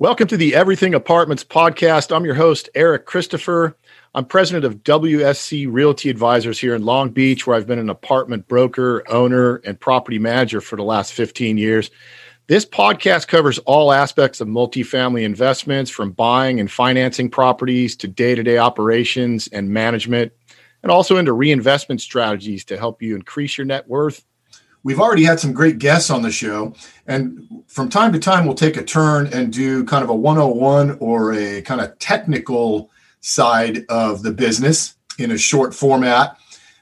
Welcome to the Everything Apartments podcast. I'm your host, Eric Christopher. I'm president of WSC Realty Advisors here in Long Beach, where I've been an apartment broker, owner, and property manager for the last 15 years. This podcast covers all aspects of multifamily investments from buying and financing properties to day to day operations and management, and also into reinvestment strategies to help you increase your net worth we've already had some great guests on the show and from time to time we'll take a turn and do kind of a 101 or a kind of technical side of the business in a short format.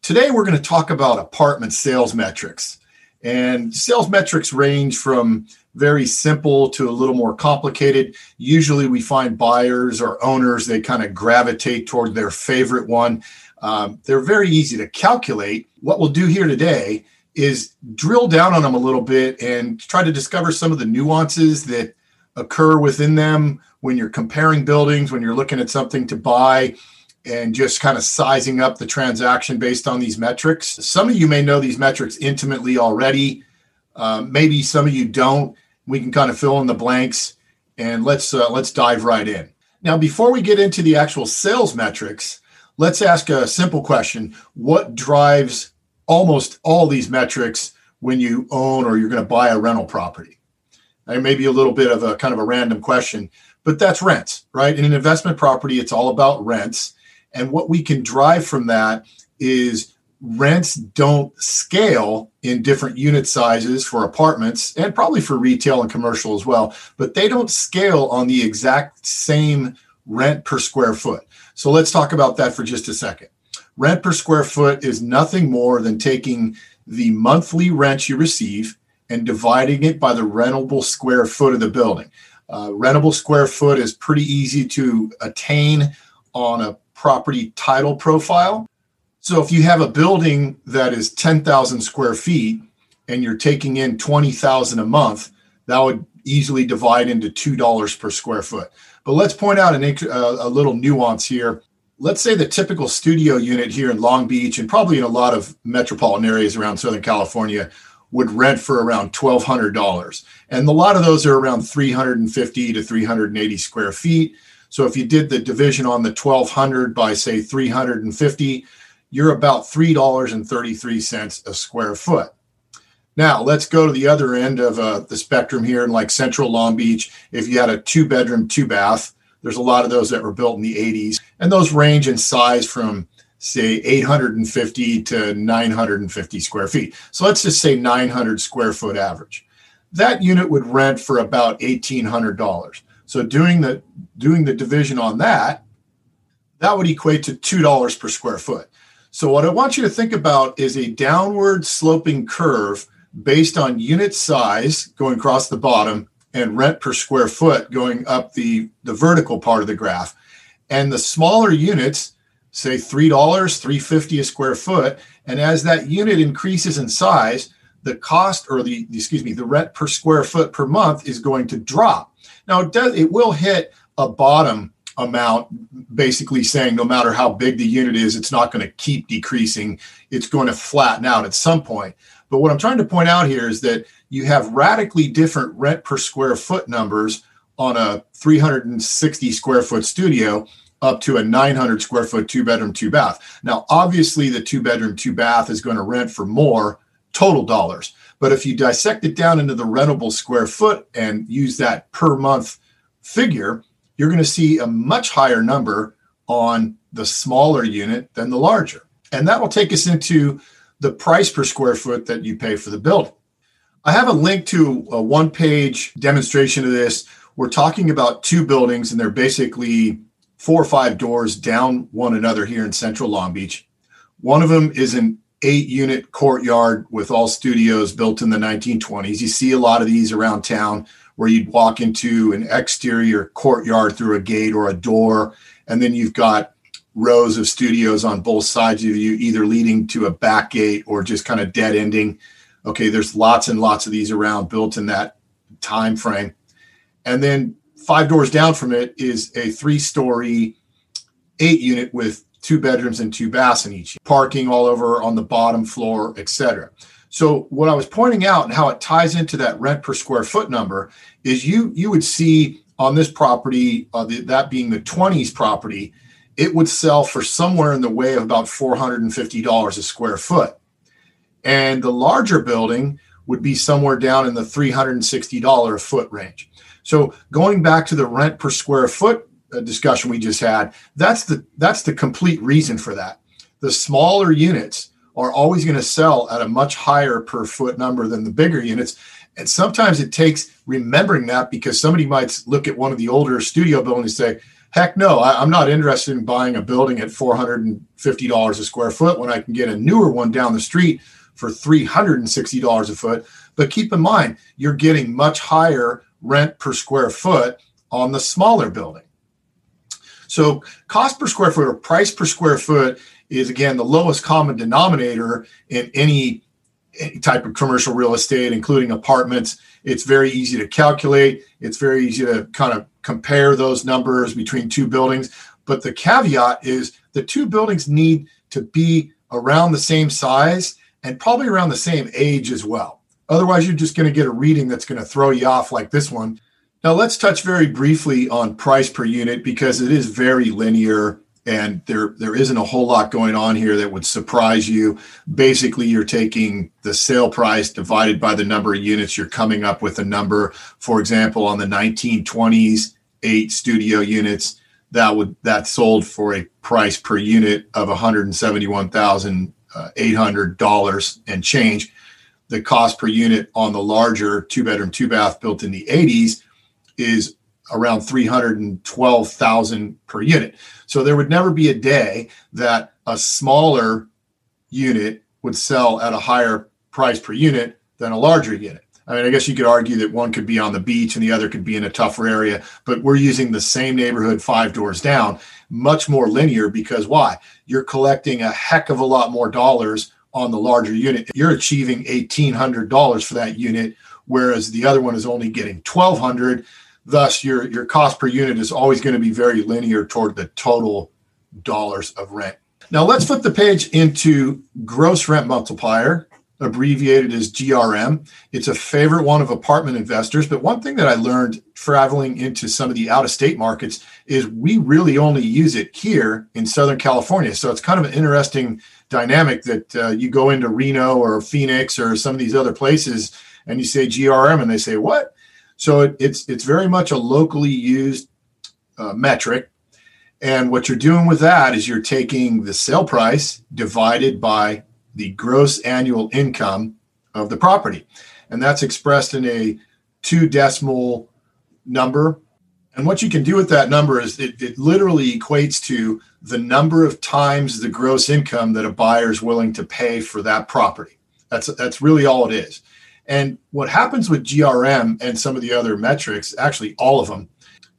Today we're going to talk about apartment sales metrics and sales metrics range from very simple to a little more complicated. Usually we find buyers or owners they kind of gravitate toward their favorite one. Um, they're very easy to calculate. What we'll do here today is drill down on them a little bit and try to discover some of the nuances that occur within them when you're comparing buildings, when you're looking at something to buy, and just kind of sizing up the transaction based on these metrics. Some of you may know these metrics intimately already. Uh, maybe some of you don't. We can kind of fill in the blanks, and let's uh, let's dive right in. Now, before we get into the actual sales metrics, let's ask a simple question: What drives almost all these metrics when you own or you're going to buy a rental property. It may be a little bit of a kind of a random question, but that's rents, right? In an investment property, it's all about rents. And what we can drive from that is rents don't scale in different unit sizes for apartments and probably for retail and commercial as well, but they don't scale on the exact same rent per square foot. So let's talk about that for just a second. Rent per square foot is nothing more than taking the monthly rent you receive and dividing it by the rentable square foot of the building. Uh, rentable square foot is pretty easy to attain on a property title profile. So if you have a building that is 10,000 square feet and you're taking in 20,000 a month, that would easily divide into $2 per square foot. But let's point out an, a little nuance here let's say the typical studio unit here in Long Beach and probably in a lot of metropolitan areas around Southern California would rent for around $1,200. And a lot of those are around 350 to 380 square feet. So if you did the division on the 1200 by say 350, you're about $3.33 a square foot. Now let's go to the other end of uh, the spectrum here in like central Long Beach. If you had a two bedroom, two bath, there's a lot of those that were built in the 80s, and those range in size from say 850 to 950 square feet. So let's just say 900 square foot average. That unit would rent for about $1,800. So doing the doing the division on that, that would equate to $2 per square foot. So what I want you to think about is a downward sloping curve based on unit size going across the bottom and rent per square foot going up the, the vertical part of the graph. And the smaller units, say $3, 350 a square foot, and as that unit increases in size, the cost or the excuse me, the rent per square foot per month is going to drop. Now it does it will hit a bottom amount basically saying no matter how big the unit is it's not going to keep decreasing it's going to flatten out at some point but what i'm trying to point out here is that you have radically different rent per square foot numbers on a 360 square foot studio up to a 900 square foot two bedroom two bath now obviously the two bedroom two bath is going to rent for more total dollars. But if you dissect it down into the rentable square foot and use that per month figure you're going to see a much higher number on the smaller unit than the larger. And that will take us into the price per square foot that you pay for the building I have a link to a one page demonstration of this. We're talking about two buildings, and they're basically four or five doors down one another here in central Long Beach. One of them is an eight unit courtyard with all studios built in the 1920s. You see a lot of these around town where you'd walk into an exterior courtyard through a gate or a door, and then you've got rows of studios on both sides of you, either leading to a back gate or just kind of dead ending. Okay there's lots and lots of these around built in that time frame. And then five doors down from it is a three story eight unit with two bedrooms and two baths in each. Parking all over on the bottom floor etc so what i was pointing out and how it ties into that rent per square foot number is you you would see on this property, uh, the, that being the 20s property, it would sell for somewhere in the way of about $450 a square foot. And the larger building would be somewhere down in the $360 a foot range. So going back to the rent per square foot uh, discussion we just had, that's the that's the complete reason for that. The smaller units are always going to sell at a much higher per foot number than the bigger units. And sometimes it takes remembering that because somebody might look at one of the older studio buildings and say, heck no, I, am not interested in buying a building at $450 a square foot when I can get a newer one down the street for $360 a foot. But keep in mind, you're getting much higher rent per square foot on the smaller building. So, cost per square foot or price per square foot is again the lowest common denominator in any, any type of commercial real estate, including apartments. It's very easy to calculate. It's very easy to kind of compare those numbers between two buildings. But the caveat is the two buildings need to be around the same size and probably around the same age as well. Otherwise, you're just going to get a reading that's going to throw you off like this one. Now, let's touch very briefly on price per unit because it is very linear and there there isn't a whole lot going on here that would surprise you. Basically, you're taking the sale price divided by the number of units. You're coming up with a number. For example, on the 1920s, eight studio units that would that sold for a price per unit of 171,800 uh, dollars and change. The cost per unit on the larger two bedroom two bath built in the 80s is around 312,000 per unit. So there would never be a day that a smaller unit would sell at a higher price per unit than a larger unit. I mean, I guess you could argue that one could be on the beach and the other could be in a tougher area, but we're using the same neighborhood five doors down, much more linear because why? You're collecting a heck of a lot more dollars on the larger unit. You're achieving $1,800 for that unit, whereas the other one is only getting 1200 Thus, your, your cost per unit is always going to be very linear toward the total dollars of rent. Now, let's flip the page into gross rent multiplier, abbreviated as GRM. It's a favorite one of apartment investors. But one thing that I learned traveling into some of the out of state markets is we really only use it here in Southern California. So it's kind of an interesting dynamic that uh, you go into Reno or Phoenix or some of these other places and you say GRM and they say, What? So it, it's it's very much a locally used uh, metric. And what you're doing with that is you're taking the sale price divided by the gross annual income of the property. And that's expressed in a two decimal number. And what you can do with that number is it, it literally equates to the number of times the gross income that a buyer is willing to pay for that property. That's that's really all it is. And what happens with GRM and some of the other metrics, actually all of them,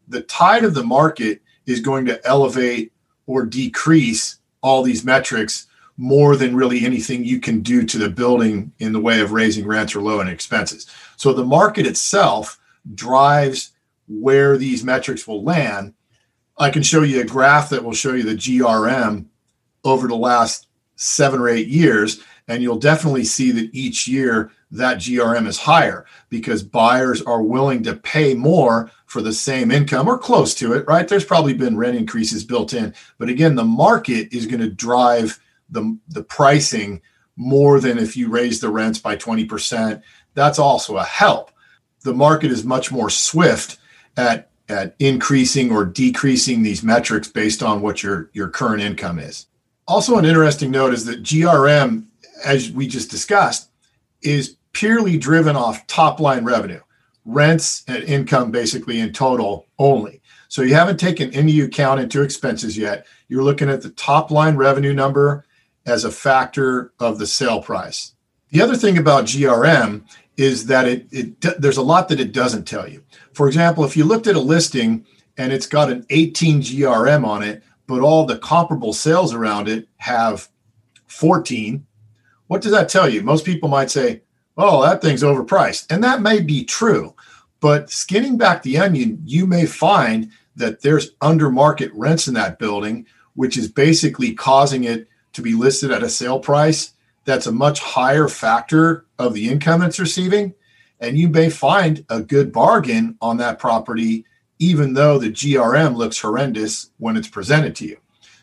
the tide of the market is going to elevate or decrease all these metrics more than really anything you can do to the building in the way of raising rents or lowering expenses. So the market itself drives where these metrics will land. I can show you a graph that will show you the GRM over the last seven or eight years, and you'll definitely see that each year that GRM is higher because buyers are willing to pay more for the same income or close to it, right? There's probably been rent increases built in, but again, the market is going to drive the, the pricing more than if you raise the rents by 20%. That's also a help. The market is much more swift at at increasing or decreasing these metrics based on what your your current income is. Also, an interesting note is that GRM, as we just discussed, is purely driven off top line revenue, rents and income basically in total only. So you haven't taken any account into expenses yet. You're looking at the top line revenue number as a factor of the sale price. The other thing about GRM is that it, it there's a lot that it doesn't tell you. For example, if you looked at a listing and it's got an 18 GRM on it, but all the comparable sales around it have 14, what does that tell you? Most people might say, oh, that thing's overpriced. And that may be true. But skinning back the onion, you may find that there's under market rents in that building, which is basically causing it to be listed at a sale price that's a much higher factor of the income it's receiving. And you may find a good bargain on that property, even though the GRM looks horrendous when it's presented to you.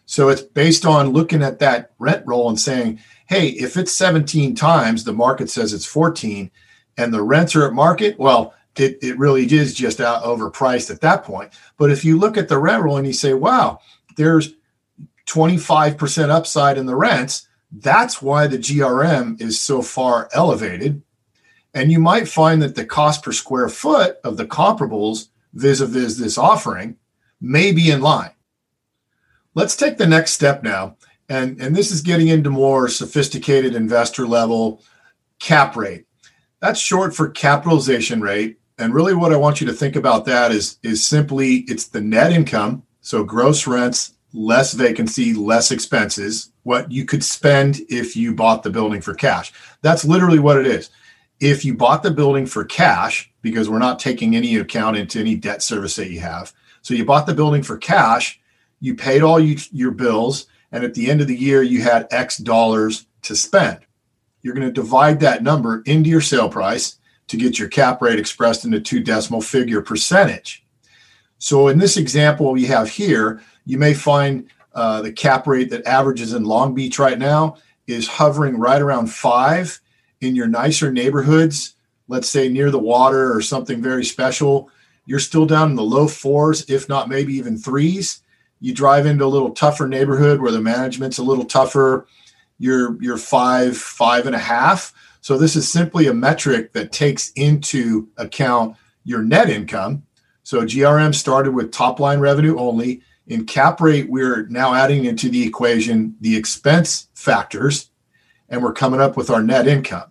So it's based on looking at that rent roll and saying, hey, if it's 17 times, the market says it's 14, and the rents are at market, well, it, it really is just out overpriced at that point. But if you look at the rent roll and you say, wow, there's 25% upside in the rents, that's why the GRM is so far elevated. And you might find that the cost per square foot of the comparables vis a vis this offering may be in line. Let's take the next step now. And, and this is getting into more sophisticated investor level cap rate. That's short for capitalization rate. And really what I want you to think about that is, is simply it's the net income. So gross rents, less vacancy, less expenses, what you could spend if you bought the building for cash. That's literally what it is. If you bought the building for cash, because we're not taking any account into any debt service that you have. So you bought the building for cash, you paid all you, your bills, and at the end of the year, you had X dollars to spend. You're going to divide that number into your sale price to get your cap rate expressed in a two decimal figure percentage. So in this example we have here, you may find uh, the cap rate that averages in Long Beach right now is hovering right around five. In your nicer neighborhoods, let's say near the water or something very special, you're still down in the low fours, if not maybe even threes. You drive into a little tougher neighborhood where the management's a little tougher, you're you're five, five and a half. So this is simply a metric that takes into account your net income. So GRM started with top line revenue only. In cap rate, we're now adding into the equation the expense factors, and we're coming up with our net income.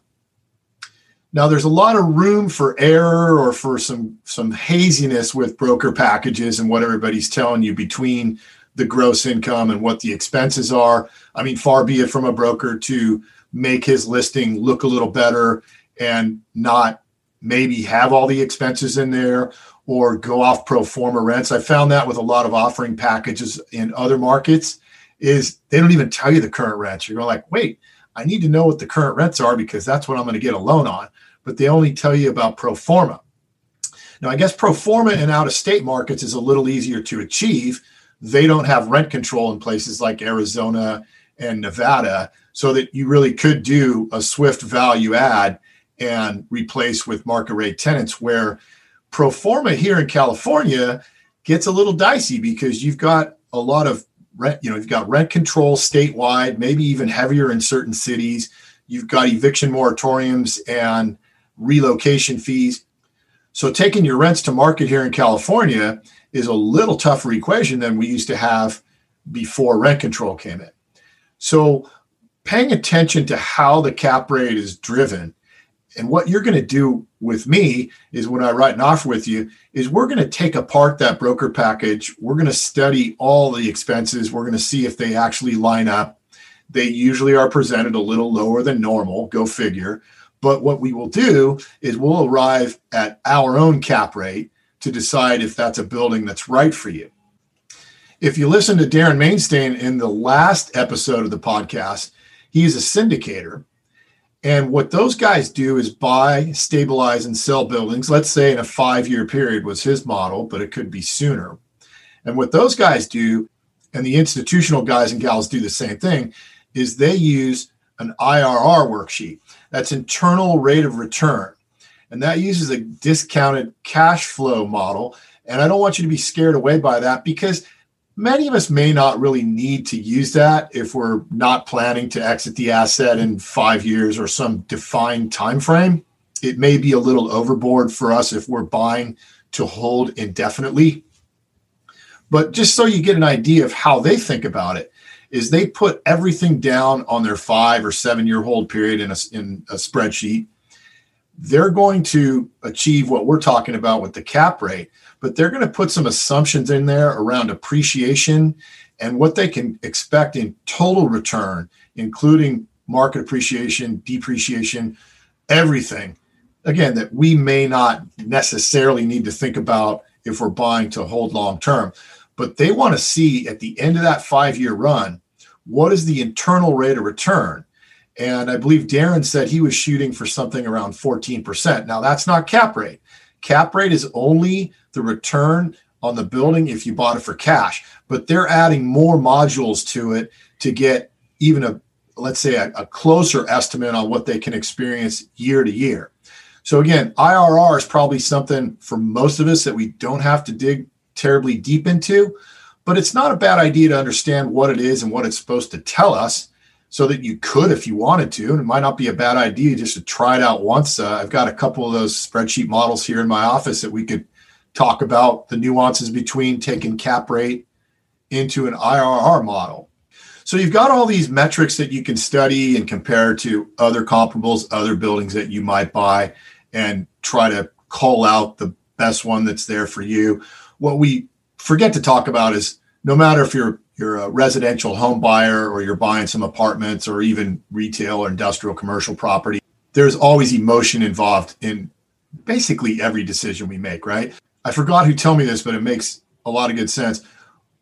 Now, there's a lot of room for error or for some some haziness with broker packages and what everybody's telling you between the gross income and what the expenses are. I mean, far be it from a broker to make his listing look a little better and not maybe have all the expenses in there or go off pro forma rents. I found that with a lot of offering packages in other markets is they don't even tell you the current rents. You're going like, wait, I need to know what the current rents are because that's what I'm going to get a loan on. But they only tell you about pro forma. Now, I guess pro forma in out of state markets is a little easier to achieve. They don't have rent control in places like Arizona and Nevada, so that you really could do a swift value add and replace with market rate tenants where pro forma here in California gets a little dicey because you've got a lot of rent, you know, you've got rent control statewide, maybe even heavier in certain cities. You've got eviction moratoriums and relocation fees. So taking your rents to market here in California is a little tougher equation than we used to have before rent control came in. So paying attention to how the cap rate is driven and what you're going to do with me is when I write an offer with you, is we're going to take apart that broker package. We're going to study all the expenses. We're going to see if they actually line up. They usually are presented a little lower than normal, go figure. But what we will do is we'll arrive at our own cap rate to decide if that's a building that's right for you. If you listen to Darren Mainstain in the last episode of the podcast, he's a syndicator and what those guys do is buy, stabilize, and sell buildings. Let's say in a five year period was his model, but it could be sooner. And what those guys do, and the institutional guys and gals do the same thing, is they use an IRR worksheet. That's internal rate of return. And that uses a discounted cash flow model. And I don't want you to be scared away by that because many of us may not really need to use that if we're not planning to exit the asset in five years or some defined time frame it may be a little overboard for us if we're buying to hold indefinitely. But just so you get an idea of how they think about it is they put everything down on their five or seven year hold period in a, in a spreadsheet they're going to achieve what we're talking about with the cap rate but they're going to put some assumptions in there around appreciation and what they can expect in total return, including market appreciation, depreciation, everything. Again, that we may not necessarily need to think about if we're buying to hold long term, but they want to see at the end of that five year run, what is the internal rate of return? And I believe Darren said he was shooting for something around 14%. Now, that's not cap rate. Cap rate is only the return on the building if you bought it for cash, but they're adding more modules to it to get even a let's say a, a closer estimate on what they can experience year to year. So again, IRR is probably something for most of us that we don't have to dig terribly deep into, but it's not a bad idea to understand what it is and what it's supposed to tell us so that you could if you wanted to. And it might not be a bad idea just to try it out once. Uh, I've got a couple of those spreadsheet models here in my office that we could talk about the nuances between taking cap rate into an IRR model. So you've got all these metrics that you can study and compare to other comparables, other buildings that you might buy, and try to call out the best one that's there for you. What we forget to talk about is no matter if you're you're a residential home buyer or you're buying some apartments or even retail or industrial commercial property, there's always emotion involved in basically every decision we make, right? I forgot who told me this, but it makes a lot of good sense.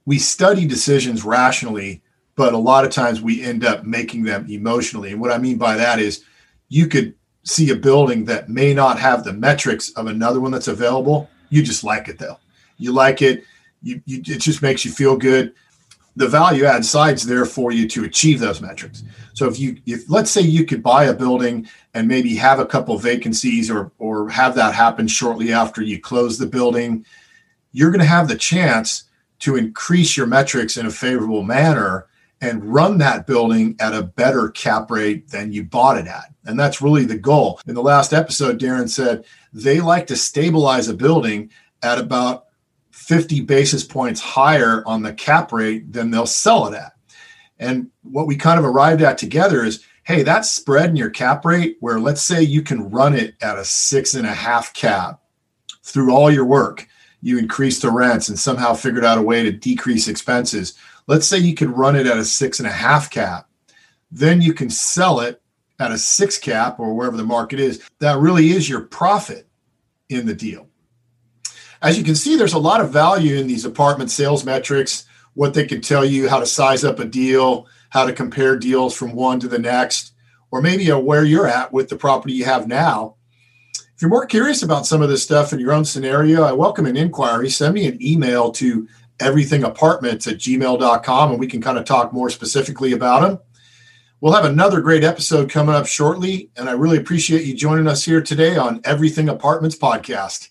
We study decisions rationally, but a lot of times we end up making them emotionally. And what I mean by that is you could see a building that may not have the metrics of another one that's available. You just like it though. You like it. You, you, it just makes you feel good the value add side's there for you to achieve those metrics. So if you if let's say you could buy a building and maybe have a couple vacancies or or have that happen shortly after you close the building, you're going to have the chance to increase your metrics in a favorable manner and run that building at a better cap rate than you bought it at. And that's really the goal. In the last episode, Darren said they like to stabilize a building at about 50 basis points higher on the cap rate than they'll sell it at. And what we kind of arrived at together is hey, that spread in your cap rate, where let's say you can run it at a six and a half cap through all your work, you increase the rents and somehow figured out a way to decrease expenses. Let's say you could run it at a six and a half cap, then you can sell it at a six cap or wherever the market is. That really is your profit in the deal as you can see, there's a lot of value in these apartment sales metrics, what they can tell you, how to size up a deal, how to compare deals from one to the next, or maybe where you're at with the property you have now. If you're more curious about some of this stuff in your own scenario, I welcome an inquiry. Send me an email to everythingapartments at gmail.com and we can kind of talk more specifically about them. We'll have another great episode coming up shortly, and I really appreciate you joining us here today on Everything Apartments podcast.